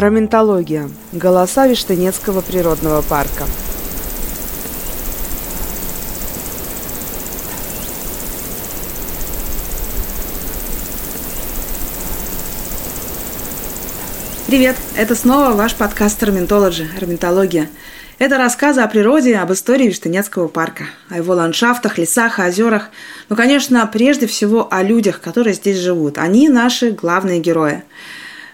Раментология. Голоса Виштынецкого природного парка. Привет! Это снова ваш подкаст «Раментологи», «Раментология». Это рассказы о природе, об истории Виштынецкого парка, о его ландшафтах, лесах, озерах. Ну, конечно, прежде всего о людях, которые здесь живут. Они наши главные герои.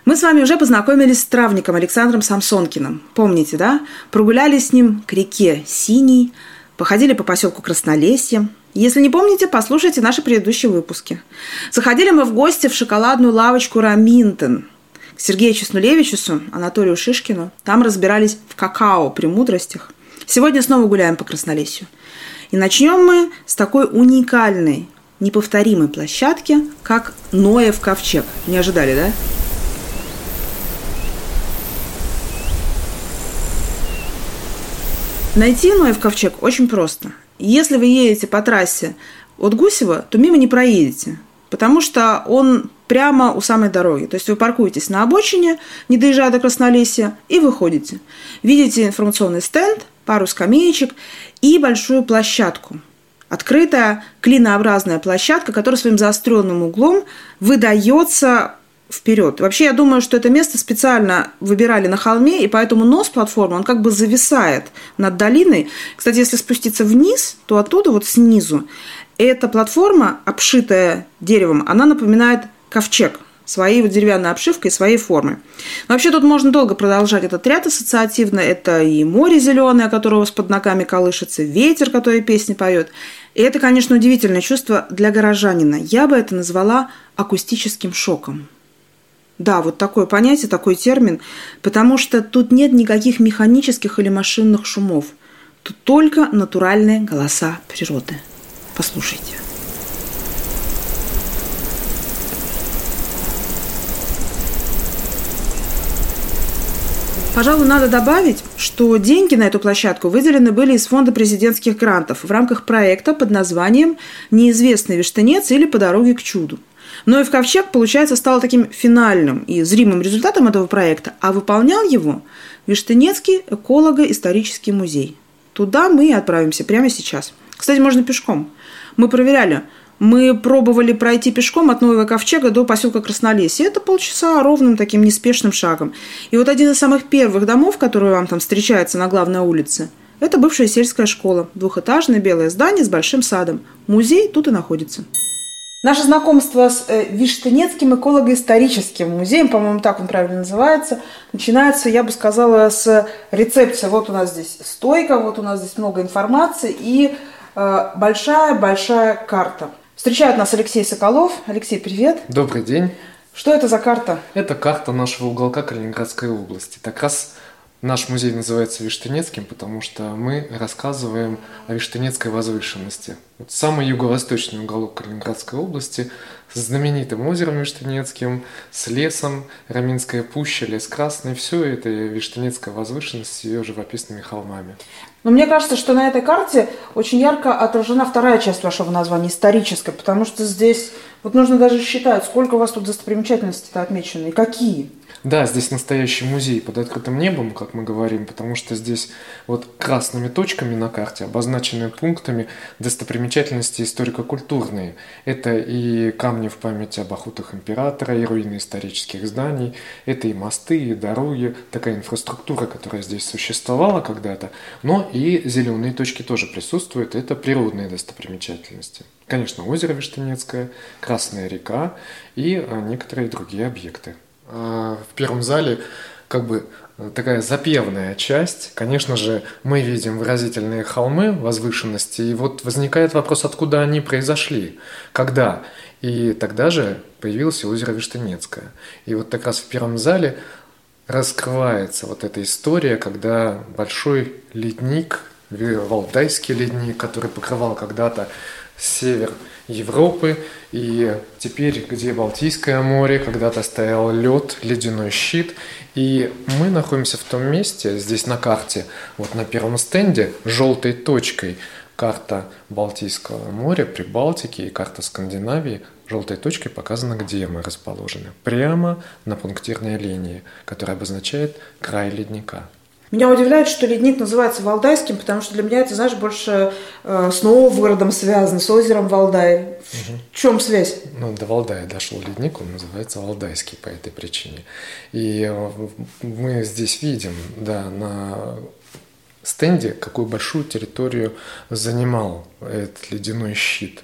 Мы с вами уже познакомились с травником Александром Самсонкиным. Помните, да? Прогулялись с ним к реке Синий, походили по поселку Краснолесье. Если не помните, послушайте наши предыдущие выпуски. Заходили мы в гости в шоколадную лавочку «Раминтон», к Сергею Чеснулевичусу, Анатолию Шишкину. Там разбирались в какао, премудростях. Сегодня снова гуляем по Краснолесью. И начнем мы с такой уникальной, неповторимой площадки, как Ноев ковчег. Не ожидали, да? Найти Ноев ковчег очень просто. Если вы едете по трассе от Гусева, то мимо не проедете, потому что он прямо у самой дороги. То есть вы паркуетесь на обочине, не доезжая до Краснолесья, и выходите. Видите информационный стенд, пару скамеечек и большую площадку. Открытая клинообразная площадка, которая своим заостренным углом выдается вперед. Вообще, я думаю, что это место специально выбирали на холме, и поэтому нос платформы, он как бы зависает над долиной. Кстати, если спуститься вниз, то оттуда, вот снизу, эта платформа, обшитая деревом, она напоминает ковчег своей вот деревянной обшивкой, своей формы. вообще тут можно долго продолжать этот ряд ассоциативно. Это и море зеленое, которое у вас под ногами колышется, ветер, который песни поет. И это, конечно, удивительное чувство для горожанина. Я бы это назвала акустическим шоком. Да, вот такое понятие, такой термин, потому что тут нет никаких механических или машинных шумов. Тут только натуральные голоса природы. Послушайте. Пожалуй, надо добавить, что деньги на эту площадку выделены были из фонда президентских грантов в рамках проекта под названием «Неизвестный вештанец» или «По дороге к чуду». Но и в Ковчег, получается, стал таким финальным и зримым результатом этого проекта, а выполнял его Виштынецкий эколого-исторический музей. Туда мы и отправимся прямо сейчас. Кстати, можно пешком. Мы проверяли, мы пробовали пройти пешком от Нового Ковчега до поселка Краснолесье. Это полчаса ровным таким неспешным шагом. И вот один из самых первых домов, который вам там встречается на главной улице, это бывшая сельская школа. Двухэтажное белое здание с большим садом. Музей тут и находится. Наше знакомство с э, Виштынецким эколого-историческим музеем, по-моему, так он правильно называется, начинается, я бы сказала, с рецепции. Вот у нас здесь стойка, вот у нас здесь много информации и большая-большая э, карта. Встречает нас Алексей Соколов. Алексей, привет. Добрый день. Что это за карта? Это карта нашего уголка Калининградской области. Так раз Наш музей называется Виштынецким, потому что мы рассказываем о Виштынецкой возвышенности. Вот самый юго-восточный уголок Калининградской области с знаменитым озером Виштынецким, с лесом, Раминская пуща, лес Красный. Все это Виштынецкая возвышенность с ее живописными холмами. Но мне кажется, что на этой карте очень ярко отражена вторая часть вашего названия, историческая, потому что здесь вот нужно даже считать, сколько у вас тут достопримечательностей отмечено и какие. Да, здесь настоящий музей под открытым небом, как мы говорим, потому что здесь вот красными точками на карте обозначены пунктами достопримечательности историко-культурные. Это и камни в память об охотах императора, и руины исторических зданий, это и мосты, и дороги, такая инфраструктура, которая здесь существовала когда-то, но и зеленые точки тоже присутствуют, это природные достопримечательности. Конечно, озеро Виштынецкое, Красная река и а, некоторые другие объекты. А, в первом зале как бы такая запевная часть. Конечно же, мы видим выразительные холмы, возвышенности, и вот возникает вопрос, откуда они произошли, когда. И тогда же появилось озеро Виштынецкое. И вот как раз в первом зале раскрывается вот эта история, когда большой ледник, Валтайский ледник, который покрывал когда-то север Европы, и теперь, где Балтийское море, когда-то стоял лед, ледяной щит, и мы находимся в том месте, здесь на карте, вот на первом стенде, желтой точкой, карта Балтийского моря, Прибалтики и карта Скандинавии желтой точкой показано, где мы расположены. Прямо на пунктирной линии, которая обозначает край ледника. Меня удивляет, что ледник называется Валдайским, потому что для меня это, знаешь, больше э, с Новгородом связано, с озером Валдай. Угу. В чем связь? Ну, до Валдая дошел ледник, он называется Валдайский по этой причине. И э, мы здесь видим, да, на стенде, какую большую территорию занимал этот ледяной щит.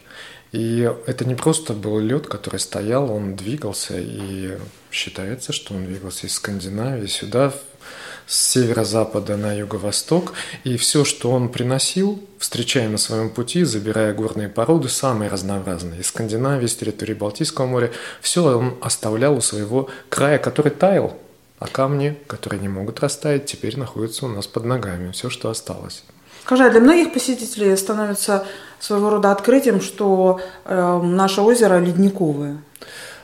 И это не просто был лед, который стоял, он двигался, и считается, что он двигался из Скандинавии сюда, с северо-запада на юго-восток, и все, что он приносил, встречая на своем пути, забирая горные породы, самые разнообразные, из Скандинавии, с территории Балтийского моря, все он оставлял у своего края, который таял, а камни, которые не могут растаять, теперь находятся у нас под ногами, все, что осталось. Скажи, а для многих посетителей становится своего рода открытием, что э, наше озеро ледниковое.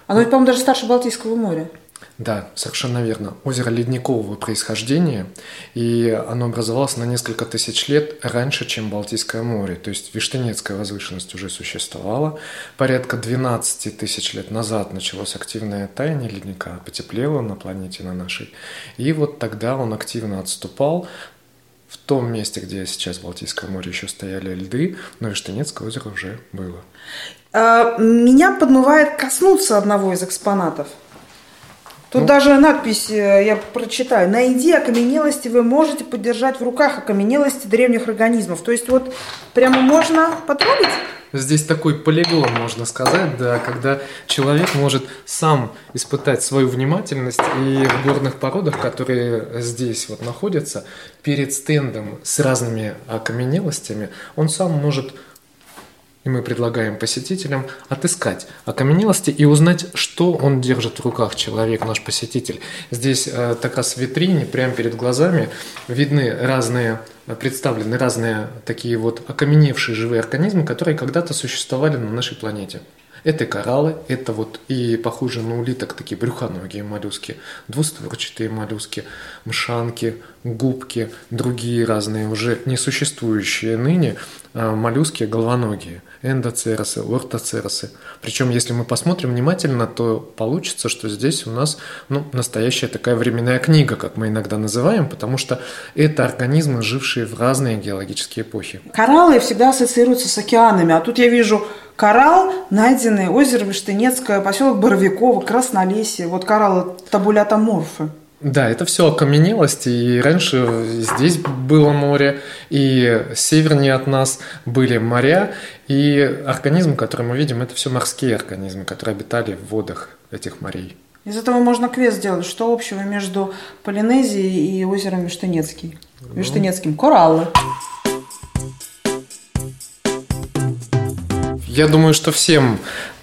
Оно по-моему, даже старше Балтийского моря. Да, совершенно верно. Озеро ледникового происхождения, и оно образовалось на несколько тысяч лет раньше, чем Балтийское море. То есть Виштенецкая возвышенность уже существовала. Порядка 12 тысяч лет назад началось активное таяние ледника, потеплело на планете на нашей. И вот тогда он активно отступал, в том месте, где сейчас Балтийское море еще стояли льды, но Виштенецкое озеро уже было. А, меня подмывает коснуться одного из экспонатов – Тут ну, даже надпись, э, я прочитаю, найди окаменелости, вы можете подержать в руках окаменелости древних организмов. То есть вот прямо можно потрогать? Здесь такой полигон, можно сказать, да, когда человек может сам испытать свою внимательность и в горных породах, которые здесь вот находятся, перед стендом с разными окаменелостями, он сам может и мы предлагаем посетителям отыскать окаменелости и узнать, что он держит в руках, человек, наш посетитель. Здесь э, так раз витрине, прямо перед глазами, видны разные э, представлены разные такие вот окаменевшие живые организмы, которые когда-то существовали на нашей планете. Это кораллы, это вот и похожие на улиток такие брюхоногие моллюски, двустворчатые моллюски, мшанки, губки, другие разные уже несуществующие ныне а, моллюски головоногие, эндоцеросы, ортоцеросы. Причем, если мы посмотрим внимательно, то получится, что здесь у нас ну, настоящая такая временная книга, как мы иногда называем, потому что это организмы, жившие в разные геологические эпохи. Кораллы всегда ассоциируются с океанами, а тут я вижу коралл, найденный озеро Виштынецкое, поселок Боровиково, Краснолесье. Вот кораллы табулятоморфы. Да, это все окаменелости, и раньше здесь было море, и севернее от нас были моря, и организмы, которые мы видим, это все морские организмы, которые обитали в водах этих морей. Из этого можно квест сделать. Что общего между Полинезией и озером Виштынецкий? Ну... Виштынецким. Кораллы. Я думаю, что всем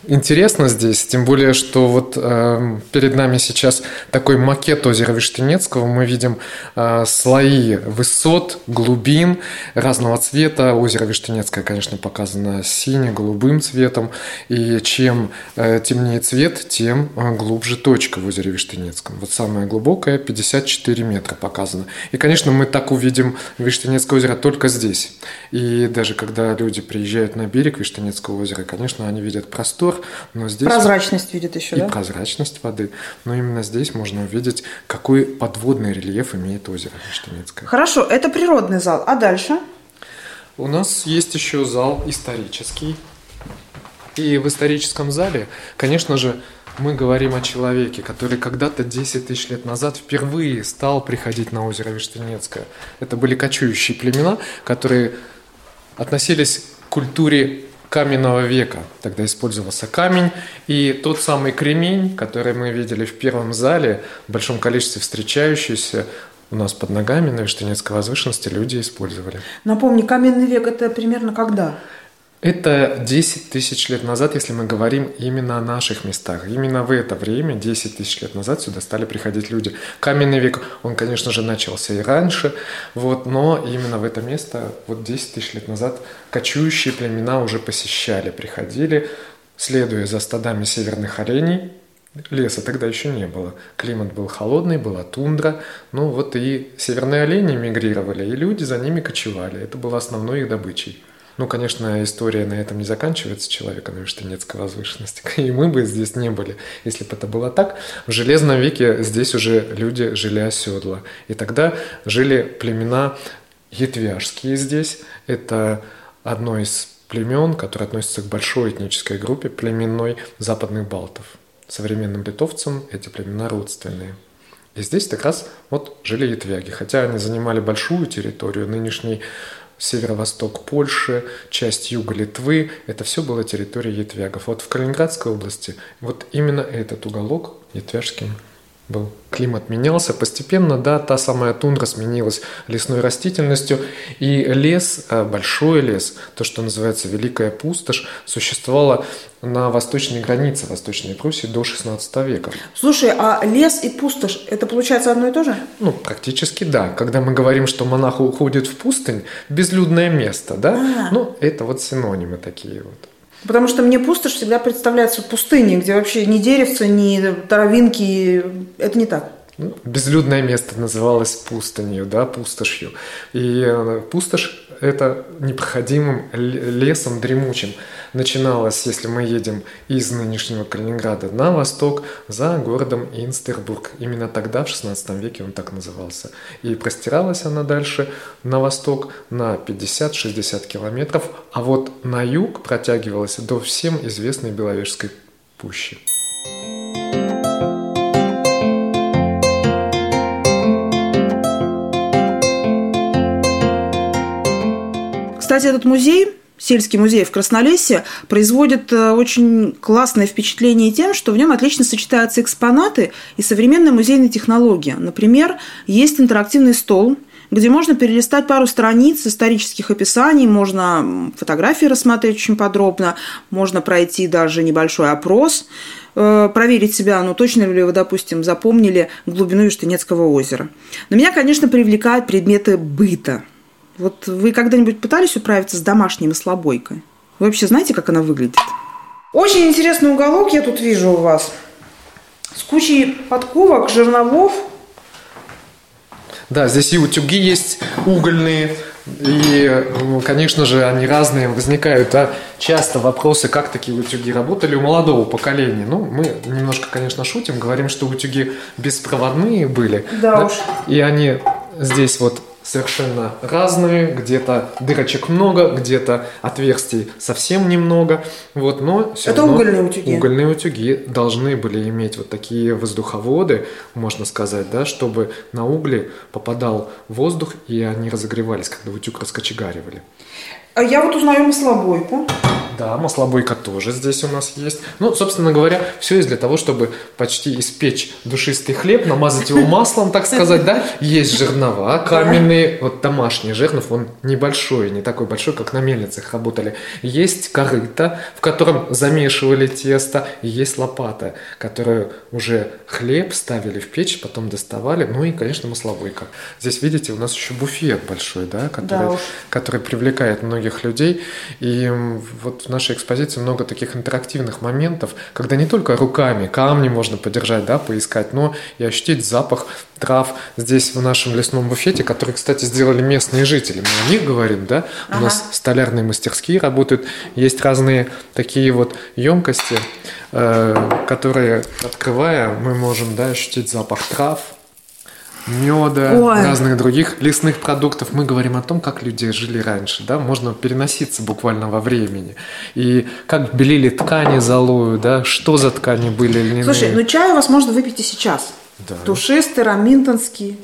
интересно здесь, тем более, что вот э, перед нами сейчас такой макет озера Виштенецкого. Мы видим э, слои высот, глубин разного цвета. Озеро Виштенецкое, конечно, показано сине-голубым цветом. И чем э, темнее цвет, тем э, глубже точка в озере Виштенецком. Вот самая глубокая 54 метра показано. И, конечно, мы так увидим Виштенецкое озеро только здесь. И даже когда люди приезжают на берег Виштенецкого озера, конечно, они видят простор, озерах, но здесь... Прозрачность видит еще, и да? прозрачность воды. Но именно здесь можно увидеть, какой подводный рельеф имеет озеро Штанецкое. Хорошо, это природный зал. А дальше? У нас есть еще зал исторический. И в историческом зале, конечно же, мы говорим о человеке, который когда-то 10 тысяч лет назад впервые стал приходить на озеро Виштенецкое. Это были кочующие племена, которые относились к культуре каменного века. Тогда использовался камень, и тот самый кремень, который мы видели в первом зале, в большом количестве встречающийся, у нас под ногами на Виштенецкой возвышенности люди использовали. Напомни, каменный век это примерно когда? Это 10 тысяч лет назад, если мы говорим именно о наших местах. Именно в это время, 10 тысяч лет назад, сюда стали приходить люди. Каменный век, он, конечно же, начался и раньше, вот, но именно в это место вот 10 тысяч лет назад кочующие племена уже посещали, приходили, следуя за стадами северных оленей, Леса тогда еще не было. Климат был холодный, была тундра. Ну вот и северные олени мигрировали, и люди за ними кочевали. Это было основной их добычей. Ну, конечно, история на этом не заканчивается человека на Виштенецкой возвышенности. И мы бы здесь не были, если бы это было так. В Железном веке здесь уже люди жили оседло. И тогда жили племена Етвяжские здесь. Это одно из племен, которое относится к большой этнической группе племенной западных балтов. Современным литовцам эти племена родственные. И здесь как раз вот жили ятвяги. Хотя они занимали большую территорию, нынешний северо-восток Польши, часть юга Литвы, это все было территория ятвягов. Вот в Калининградской области вот именно этот уголок ятвяжским был. Климат менялся постепенно, да, та самая тундра сменилась лесной растительностью, и лес, э, большой лес, то, что называется Великая пустошь, существовало на восточной границе Восточной Пруссии до 16 века. Слушай, а лес и пустошь, это получается одно и то же? Ну, практически да. Когда мы говорим, что монах уходит в пустынь, безлюдное место, да, а. ну, это вот синонимы такие вот. Потому что мне пустошь всегда представляется пустыней, где вообще ни деревца, ни травинки. Это не так. Ну, безлюдное место называлось пустынью, да, пустошью. И э, пустошь – это непроходимым лесом дремучим начиналась, если мы едем из нынешнего Калининграда на восток, за городом Инстербург. Именно тогда, в XVI веке, он так назывался. И простиралась она дальше на восток на 50-60 километров, а вот на юг протягивалась до всем известной Беловежской пущи. Кстати, этот музей сельский музей в Краснолесье производит э, очень классное впечатление тем, что в нем отлично сочетаются экспонаты и современная музейная технология. Например, есть интерактивный стол, где можно перелистать пару страниц исторических описаний, можно фотографии рассмотреть очень подробно, можно пройти даже небольшой опрос, э, проверить себя, ну точно ли вы, допустим, запомнили глубину Юштынецкого озера. Но меня, конечно, привлекают предметы быта – вот вы когда-нибудь пытались управиться с домашней маслобойкой? Вы вообще знаете, как она выглядит? Очень интересный уголок я тут вижу у вас. С кучей подковок, жерновов. Да, здесь и утюги есть угольные, и, конечно же, они разные возникают. Да? Часто вопросы, как такие утюги работали у молодого поколения. Ну, мы немножко, конечно, шутим, говорим, что утюги беспроводные были. Да, да? уж. И они здесь вот совершенно разные, где-то дырочек много, где-то отверстий совсем немного, вот, но все Это равно угольные утюги. Угольные утюги должны были иметь вот такие воздуховоды, можно сказать, да, чтобы на угли попадал воздух и они разогревались, когда утюг раскочегаривали. А я вот узнаю маслобойку. Да, маслобойка тоже здесь у нас есть. Ну, собственно говоря, все есть для того, чтобы почти испечь душистый хлеб, намазать его маслом, так сказать, да. Есть жернова каменные, вот домашний жернов, он небольшой, не такой большой, как на мельницах работали. Есть корыто, в котором замешивали тесто, и есть лопата, которую уже хлеб ставили в печь, потом доставали, ну и, конечно, маслобойка. Здесь, видите, у нас еще буфет большой, да, который, да который привлекает многих людей. И вот в нашей экспозиции много таких интерактивных моментов, когда не только руками камни можно подержать, да, поискать, но и ощутить запах трав здесь в нашем лесном буфете, который, кстати, сделали местные жители. Мы о них говорим, да? Ага. У нас столярные мастерские работают, есть разные такие вот емкости, э, которые, открывая, мы можем, да, ощутить запах трав, меда, Ой. разных других лесных продуктов. Мы говорим о том, как люди жили раньше, да, можно переноситься буквально во времени. И как белили ткани золою, да, что за ткани были льняные. Слушай, ну чай у вас можно выпить и сейчас. Да. Тушистый, раминтонский.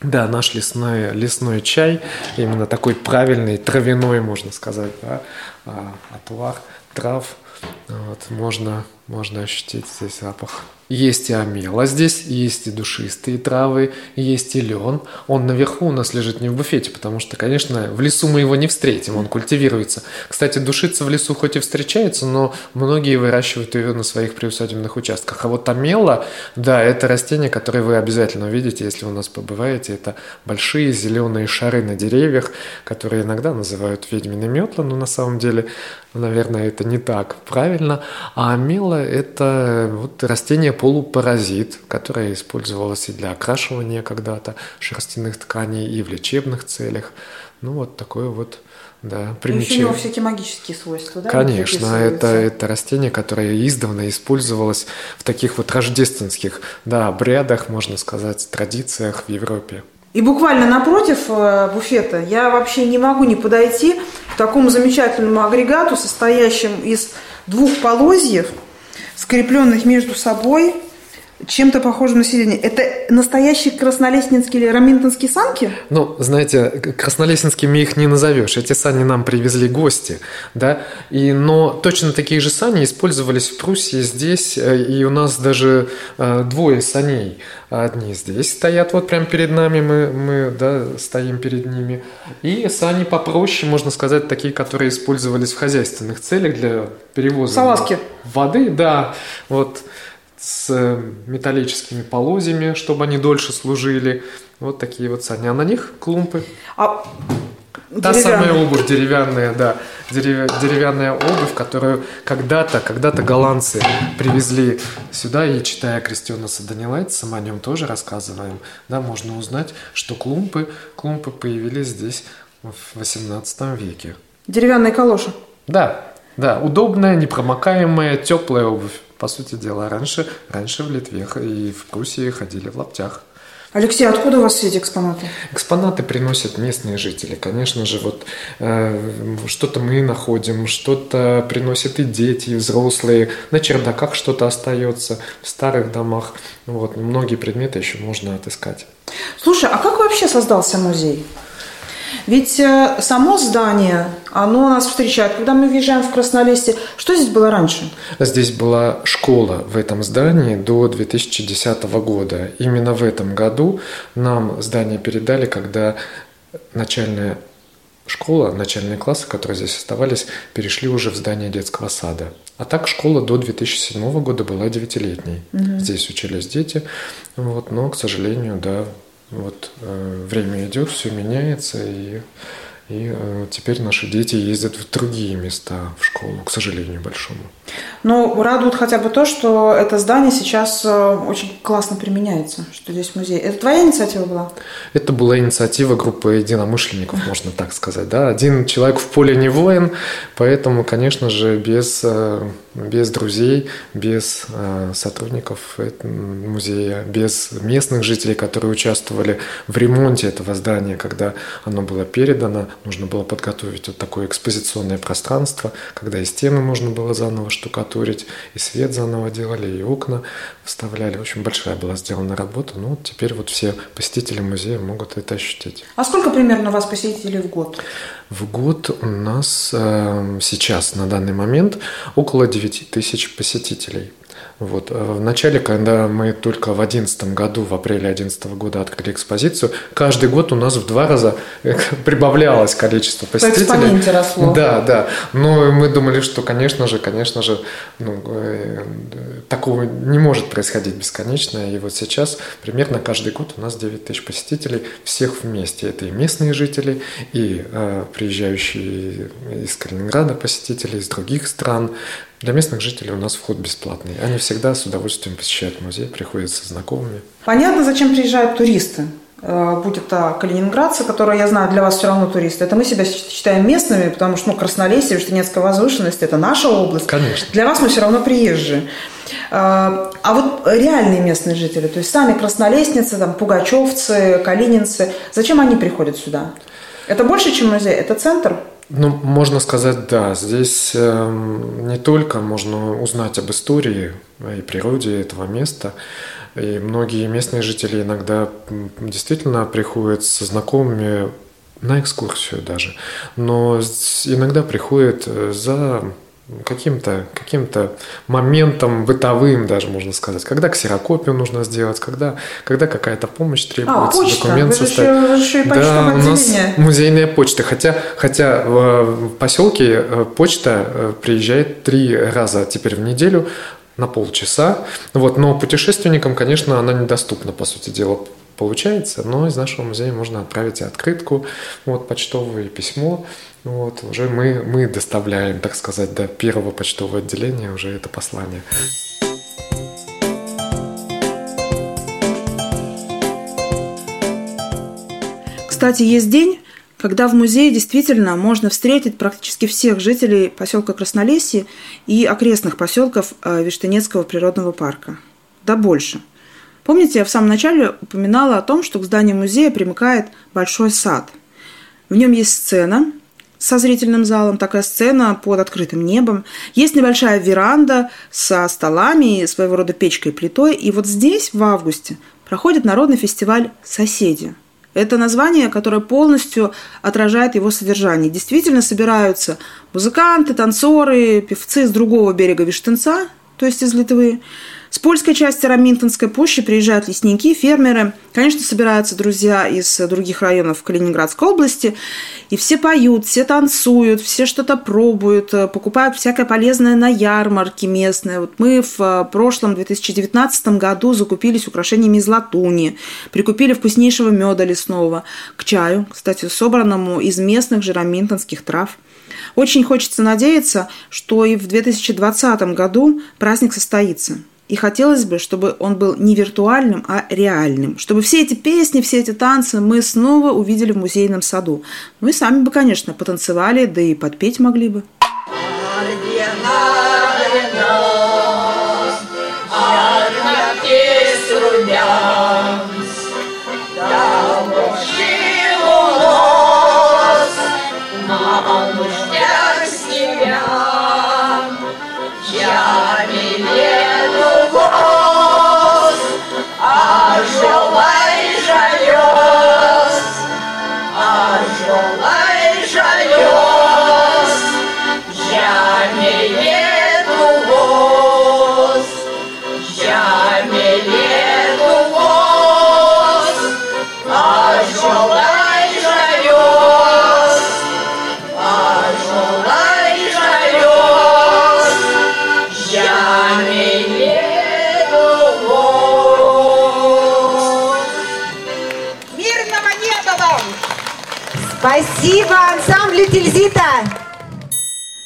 Да, наш лесной, лесной чай, именно такой правильный, травяной, можно сказать, да, а, отвар трав, вот, можно, можно ощутить здесь запах. Есть и амела здесь, есть и душистые травы, есть и лен. Он наверху у нас лежит не в буфете, потому что, конечно, в лесу мы его не встретим, он культивируется. Кстати, душица в лесу хоть и встречается, но многие выращивают ее на своих приусадебных участках. А вот амела, да, это растение, которое вы обязательно увидите, если у нас побываете. Это большие зеленые шары на деревьях, которые иногда называют ведьмины метла, но на самом деле, наверное, это не так правильно. А амела – это вот растение полупаразит, которая использовалась и для окрашивания когда-то шерстяных тканей, и в лечебных целях. Ну, вот такое вот да, примечательно. И у него всякие магические свойства, да? Конечно, это, это растение, которое издавна использовалось в таких вот рождественских да, обрядах, можно сказать, традициях в Европе. И буквально напротив э, буфета я вообще не могу не подойти к такому замечательному агрегату, состоящему из двух полозьев, скрепленных между собой чем-то похожим на сиденье. Это настоящие краснолестнинские или раминтонские санки? Ну, знаете, краснолестнинскими их не назовешь. Эти сани нам привезли гости, да. И, но точно такие же сани использовались в Пруссии здесь, э, и у нас даже э, двое саней. Одни здесь стоят вот прямо перед нами, мы, мы да, стоим перед ними. И сани попроще, можно сказать, такие, которые использовались в хозяйственных целях для перевоза Салазки. воды, да. Вот с э, металлическими полозьями, чтобы они дольше служили. Вот такие вот сани. А на них клумпы. А Та самая обувь деревянная, да, дерев... деревянная обувь, которую когда-то, когда-то голландцы привезли сюда, и читая Крестионаса Данилайтса, мы о нем тоже рассказываем, да, можно узнать, что клумпы, клумпы появились здесь в 18 веке. Деревянные калоши. Да, да, удобная, непромокаемая, теплая обувь по сути дела. Раньше, раньше в Литве и в Пруссии ходили в лаптях. Алексей, откуда у вас все эти экспонаты? Экспонаты приносят местные жители. Конечно же, вот э, что-то мы находим, что-то приносят и дети, и взрослые. На чердаках что-то остается, в старых домах. Вот, многие предметы еще можно отыскать. Слушай, а как вообще создался музей? Ведь э, само здание, оно нас встречает. Когда мы въезжаем в Краснолесье, что здесь было раньше? Здесь была школа в этом здании до 2010 года. Именно в этом году нам здание передали, когда начальная школа, начальные классы, которые здесь оставались, перешли уже в здание детского сада. А так школа до 2007 года была девятилетней. Угу. Здесь учились дети, вот, но, к сожалению, да, вот э, время идет, все меняется, и, и э, теперь наши дети ездят в другие места в школу, к сожалению, большому. Но радует хотя бы то, что это здание сейчас э, очень классно применяется, что здесь музей. Это твоя инициатива была? Это была инициатива группы единомышленников, можно так сказать. Да? Один человек в поле не воин, поэтому, конечно же, без, без друзей, без э, сотрудников музея, без местных жителей, которые участвовали в ремонте этого здания, когда оно было передано, нужно было подготовить вот такое экспозиционное пространство, когда и стены можно было заново штукатурить, и свет заново делали, и окна вставляли. Общем, большая была сделана работа. Ну, теперь вот все посетители музея могут это ощутить. А сколько примерно у вас посетителей в год? В год у нас э, сейчас, на данный момент, около 9 тысяч посетителей. Вот. Э, в начале, когда мы только в 2011 году, в апреле 2011 года открыли экспозицию, каждый год у нас в два раза э, прибавлялось количество посетителей. По росло. Да, да. Но мы думали, что, конечно же, конечно же, ну, э, такого не может происходить бесконечно. И вот сейчас примерно каждый год у нас 9 тысяч посетителей всех вместе. Это и местные жители, и э, приезжающие из Калининграда посетители, из других стран, для местных жителей у нас вход бесплатный. Они всегда с удовольствием посещают музей, приходят со знакомыми. Понятно, зачем приезжают туристы. Э, будь это калининградцы, которые, я знаю, для вас все равно туристы. Это мы себя считаем местными, потому что ну, Краснолесье, Штанецкая возвышенность – это наша область. Конечно. Для вас мы все равно приезжие. Э, а вот реальные местные жители, то есть сами краснолестницы, там, пугачевцы, калининцы, зачем они приходят сюда? Это больше, чем музей? Это центр? Ну, можно сказать, да. Здесь э, не только можно узнать об истории и природе этого места, и многие местные жители иногда действительно приходят со знакомыми на экскурсию даже, но иногда приходят э, за каким-то каким моментом бытовым даже можно сказать, когда ксерокопию нужно сделать, когда, когда какая-то помощь требуется, а, почта. документ составить. Еще, еще да, у нас музейная почта, хотя, хотя в поселке э, почта э, приезжает три раза теперь в неделю на полчаса, вот, но путешественникам, конечно, она недоступна, по сути дела, получается, но из нашего музея можно отправить открытку, вот, почтовое письмо, вот, уже мы, мы доставляем, так сказать, до первого почтового отделения уже это послание. Кстати, есть день, когда в музее действительно можно встретить практически всех жителей поселка Краснолесье и окрестных поселков э, Виштынецкого природного парка. Да больше. Помните, я в самом начале упоминала о том, что к зданию музея примыкает большой сад. В нем есть сцена со зрительным залом, такая сцена под открытым небом. Есть небольшая веранда со столами своего рода печкой и плитой. И вот здесь в августе проходит народный фестиваль «Соседи». Это название, которое полностью отражает его содержание. Действительно собираются музыканты, танцоры, певцы с другого берега Виштенца, то есть из Литвы, с польской части Раминтонской пущи приезжают лесники, фермеры. Конечно, собираются друзья из других районов Калининградской области. И все поют, все танцуют, все что-то пробуют, э, покупают всякое полезное на ярмарке местные. Вот мы в э, прошлом 2019 году закупились украшениями из латуни, прикупили вкуснейшего меда лесного к чаю, кстати, собранному из местных же раминтонских трав. Очень хочется надеяться, что и в 2020 году праздник состоится. И хотелось бы, чтобы он был не виртуальным, а реальным. Чтобы все эти песни, все эти танцы мы снова увидели в музейном саду. Мы сами бы, конечно, потанцевали, да и подпеть могли бы.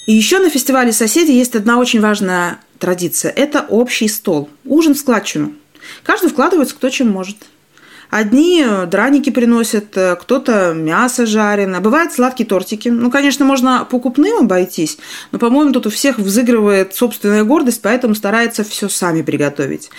И еще на фестивале «Соседи» есть одна очень важная традиция. Это общий стол. Ужин в складчину. Каждый вкладывается кто чем может. Одни драники приносят, кто-то мясо жареное, бывают сладкие тортики. Ну, конечно, можно покупным обойтись, но, по-моему, тут у всех взыгрывает собственная гордость, поэтому старается все сами приготовить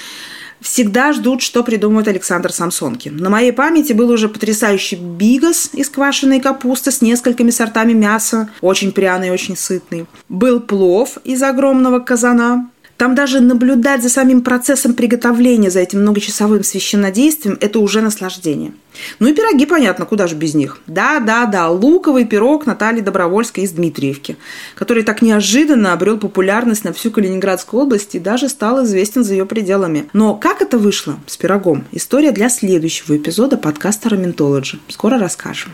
всегда ждут, что придумает Александр Самсонкин. На моей памяти был уже потрясающий бигас из квашеной капусты с несколькими сортами мяса, очень пряный очень сытный. Был плов из огромного казана, там даже наблюдать за самим процессом приготовления, за этим многочасовым священнодействием – это уже наслаждение. Ну и пироги, понятно, куда же без них. Да-да-да, луковый пирог Натальи Добровольской из Дмитриевки, который так неожиданно обрел популярность на всю Калининградскую область и даже стал известен за ее пределами. Но как это вышло с пирогом? История для следующего эпизода подкаста «Роментологи». Скоро расскажем.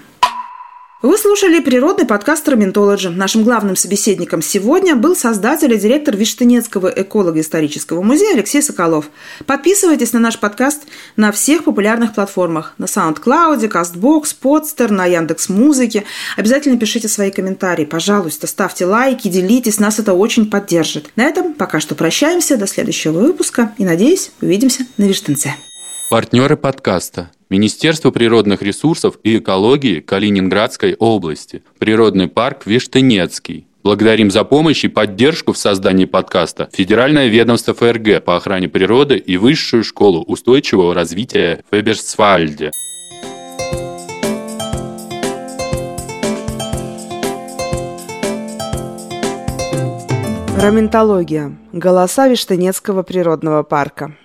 Вы слушали природный подкаст «Роментологи». Нашим главным собеседником сегодня был создатель и директор Виштынецкого эколого-исторического музея Алексей Соколов. Подписывайтесь на наш подкаст на всех популярных платформах. На SoundCloud, CastBox, Podster, на Яндекс.Музыке. Обязательно пишите свои комментарии. Пожалуйста, ставьте лайки, делитесь. Нас это очень поддержит. На этом пока что прощаемся. До следующего выпуска. И, надеюсь, увидимся на Виштынце. Партнеры подкаста. Министерство природных ресурсов и экологии Калининградской области. Природный парк Виштынецкий. Благодарим за помощь и поддержку в создании подкаста Федеральное ведомство ФРГ по охране природы и Высшую школу устойчивого развития в Эберсвальде. Роментология. Голоса Виштынецкого природного парка.